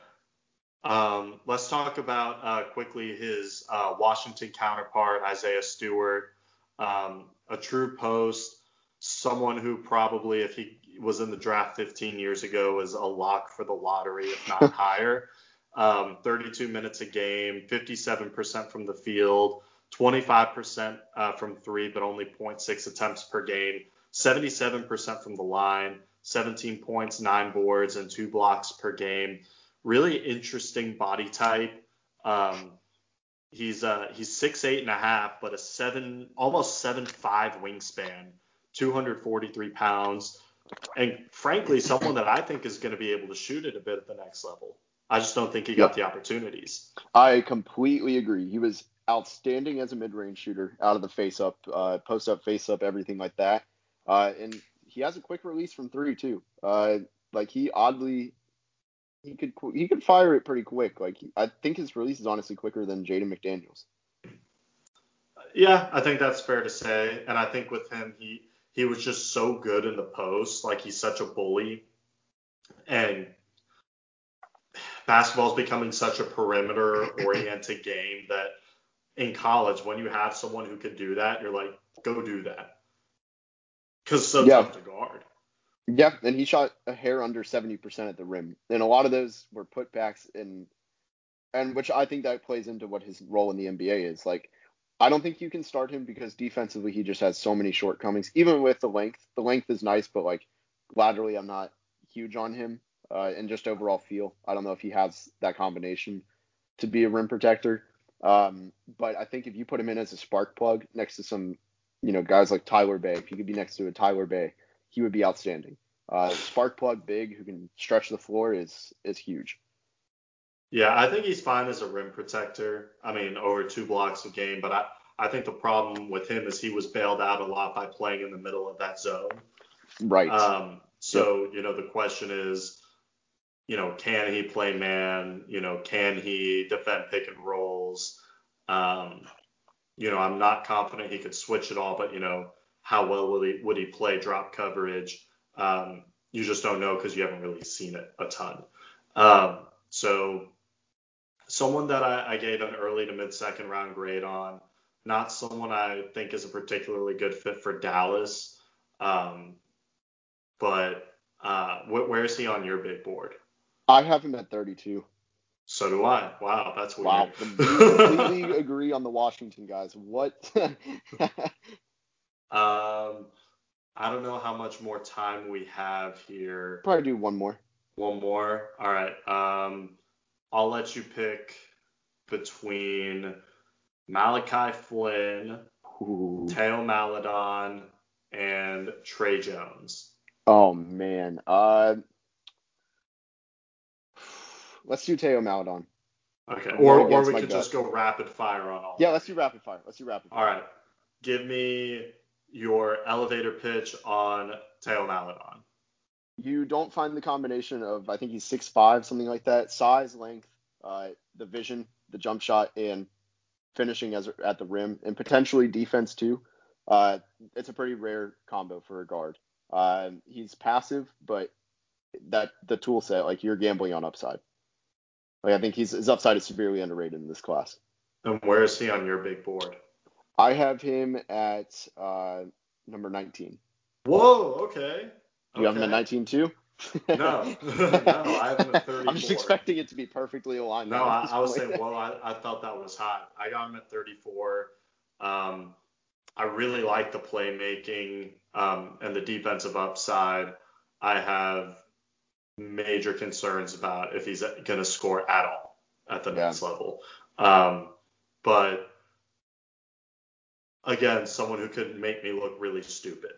Um, let's talk about uh, quickly his uh, Washington counterpart, Isaiah Stewart. Um, a true post, someone who probably, if he was in the draft 15 years ago, was a lock for the lottery, if not higher. Um, 32 minutes a game, 57% from the field, 25% uh, from three, but only 0.6 attempts per game, 77% from the line, 17 points, nine boards, and two blocks per game. Really interesting body type. Um, he's uh, he's six eight and a half, but a seven almost seven five wingspan, 243 pounds, and frankly, someone that I think is going to be able to shoot it a bit at the next level. I just don't think he got Yep. the opportunities. I completely agree. He was outstanding as a mid-range shooter, out of the face-up, uh, post-up, face-up, everything like that. Uh, and he has a quick release from three too. Uh, like he oddly, he could he could fire it pretty quick. Like he- I think his release is honestly quicker than Jaden McDaniels. Yeah, I think that's fair to say. And I think with him, he he was just so good in the post. Like he's such a bully, and basketball's becoming such a perimeter-oriented game that in college, when you have someone who could do that, you're like, go do that, because so Yeah. tough to guard. Yeah, and he shot a hair under 70% at the rim. And a lot of those were putbacks and and which I think that plays into what his role in the NBA is. Like I don't think you can start him because defensively he just has so many shortcomings. Even with the length, the length is nice, but like laterally I'm not huge on him. Uh, and just overall feel, I don't know if he has that combination to be a rim protector. Um, but I think if you put him in as a spark plug next to some, you know, guys like Tyler Bey, if he could be next to a Tyler Bey, he would be outstanding. Uh, spark plug big who can stretch the floor is is huge. Yeah, I think he's fine as a rim protector. I mean, over two blocks a game, but I, I think the problem with him is he was bailed out a lot by playing in the middle of that zone. Right. Um, so, you know, the question is, you know, can he play man? You know, can he defend pick and rolls? Um, you know, I'm not confident he could switch it all, but you know, how well would he would he play drop coverage? Um, you just don't know because you haven't really seen it a ton. Um, so, someone that I, I gave an early to mid second round grade on, not someone I think is a particularly good fit for Dallas. Um, but uh, wh- where is he on your big board? I have him at 32. So do I. Wow, that's weird. Wow. We completely agree on the Washington guys. What? um, I don't know how much more time we have here. Probably do one more. One more. All right. Um, I'll let you pick between Malachi Flynn, Ooh. Theo Maledon, and Tre Jones. Oh man. Uh, let's do Theo Maledon. Okay. Or, or we could gut. just go rapid fire on all. Yeah, let's do rapid fire. Let's do rapid fire. All right. Give me your elevator pitch on Theo Maledon. You don't find the combination of I think he's six five, something like that. Size, length, uh, the vision, the jump shot, and finishing as at the rim, and potentially defense too. Uh, it's a pretty rare combo for a guard. Uh, he's passive, but that the tool set, like you're gambling on upside. Like I think he's his upside is severely underrated in this class. And where is he on your big board? I have him at uh, number 19. Whoa, okay. You have him at 19 too? no, no, I have him at 34. I'm just expecting it to be perfectly aligned. No, I, I was saying, well, I, I felt that was hot. I got him at 34. Um, I really like the playmaking um, and the defensive upside. I have major concerns about if he's going to score at all at the yeah. next level. Um, but again, someone who could make me look really stupid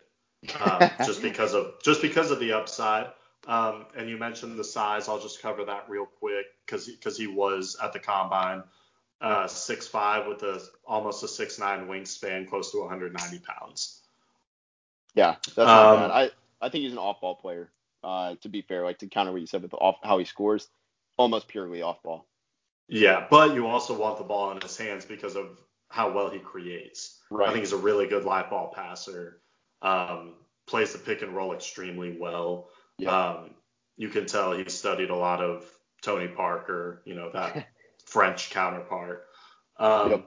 um, just because of just because of the upside. Um, and you mentioned the size. I'll just cover that real quick because because he was at the combine, uh, six five with a almost a six nine wingspan, close to 190 pounds. Yeah, that's not um, bad. I I think he's an off ball player. Uh, to be fair, like to counter what you said with off how he scores, almost purely off ball. Yeah, but you also want the ball in his hands because of how well he creates. Right. I think he's a really good live ball passer. Um, plays the pick and roll extremely well. Yeah. Um, you can tell he studied a lot of Tony Parker, you know, that French counterpart. Um, yep.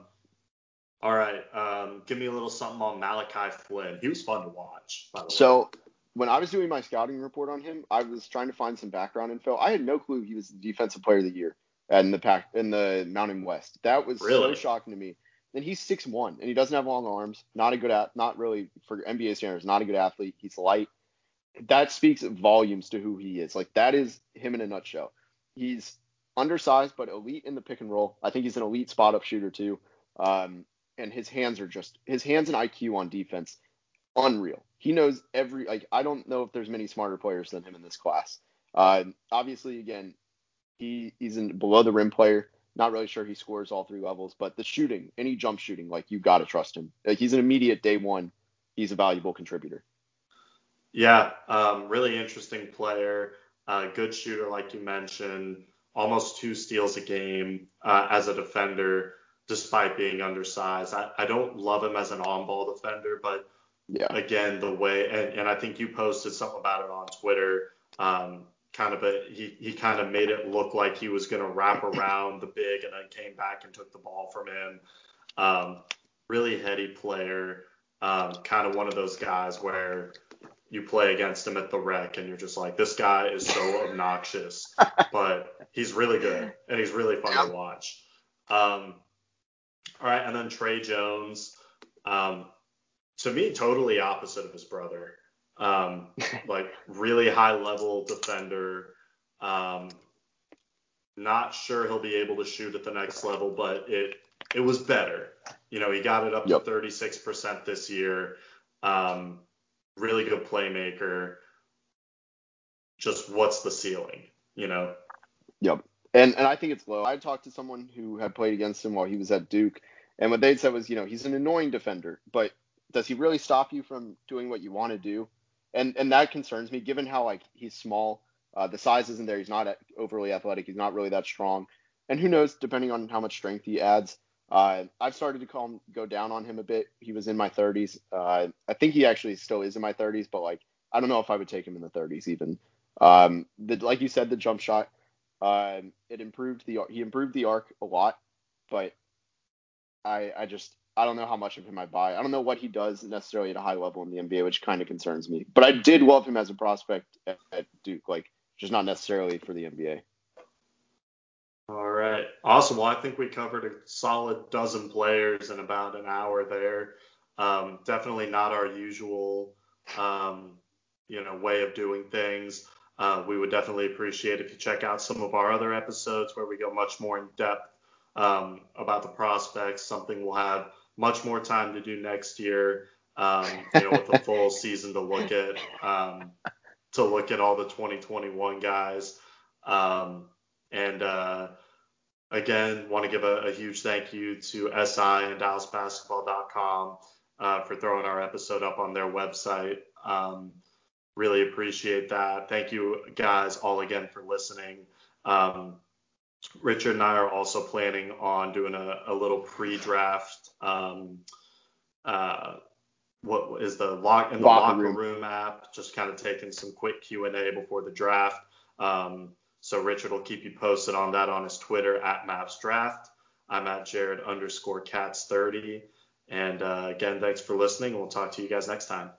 All right. Um, give me a little something on Malachi Flynn. He was fun to watch, So when I was doing my scouting report on him, I was trying to find some background info. I had no clue he was the defensive player of the year in the pack in the Mountain West. That was really? so shocking to me. And he's six one, and he doesn't have long arms. Not a good at, not really for NBA standards. Not a good athlete. He's light. That speaks volumes to who he is. Like that is him in a nutshell. He's undersized but elite in the pick and roll. I think he's an elite spot up shooter too. Um, and his hands are just his hands and IQ on defense, unreal. He knows every like I don't know if there's many smarter players than him in this class. Uh, obviously, again, he he's a below the rim player. Not really sure he scores all three levels, but the shooting, any jump shooting, like you got to trust him. Like he's an immediate day one. He's a valuable contributor. Yeah, um, really interesting player. Uh, good shooter, like you mentioned. Almost two steals a game uh, as a defender, despite being undersized. I, I don't love him as an on-ball defender, but yeah. again, the way and, and I think you posted something about it on Twitter. Um, kind of a he, he kind of made it look like he was going to wrap around the big and then came back and took the ball from him. Um, really heady player, um, kind of one of those guys where you play against him at the rec and you're just like, this guy is so obnoxious, but he's really good and he's really fun to watch. Um, all right, and then Tre Jones, um, to me, totally opposite of his brother. Um, like really high level defender. Um, not sure he'll be able to shoot at the next level, but it it was better. You know, he got it up yep. to 36% this year. Um, really good playmaker. Just what's the ceiling? You know. Yep. And and I think it's low. I talked to someone who had played against him while he was at Duke, and what they said was, you know, he's an annoying defender, but does he really stop you from doing what you want to do? and and that concerns me given how like he's small. Uh, the size isn't there. He's not overly athletic. He's not really that strong. And who knows, depending on how much strength he adds. Uh, I've started to call him, go down on him a bit. He was in my 30s. Uh, I think he actually still is in my 30s, but like I don't know if I would take him in the 30s even. Um, the, like you said, the jump shot, uh, it improved the he improved the arc a lot, but I I just I don't know how much of him I buy. I don't know what he does necessarily at a high level in the NBA, which kind of concerns me. But I did love him as a prospect at, at Duke, like just not necessarily for the NBA. All right, awesome. Well, I think we covered a solid dozen players in about an hour there. Um, definitely not our usual, um, you know, way of doing things. Uh, we would definitely appreciate if you check out some of our other episodes where we go much more in depth um, about the prospects. Something we'll have much more time to do next year. Um, you know, with a full season to look at um, to look at all the 2021 guys. Um, and uh, again, want to give a, a, huge thank you to SI and DallasBasketball.com uh, for throwing our episode up on their website. Um, really appreciate that. Thank you guys all again for listening. Um, Richard and I are also planning on doing a, a little pre-draft. Um, uh, what is the lock in the locker, locker room. room. app? Just kind of taking some quick Q and A before the draft. Um, so Richard will keep you posted on that on his Twitter at Mavs Draft. I'm at Jared underscore Cats 30. And uh, again, thanks for listening. We'll talk to you guys next time.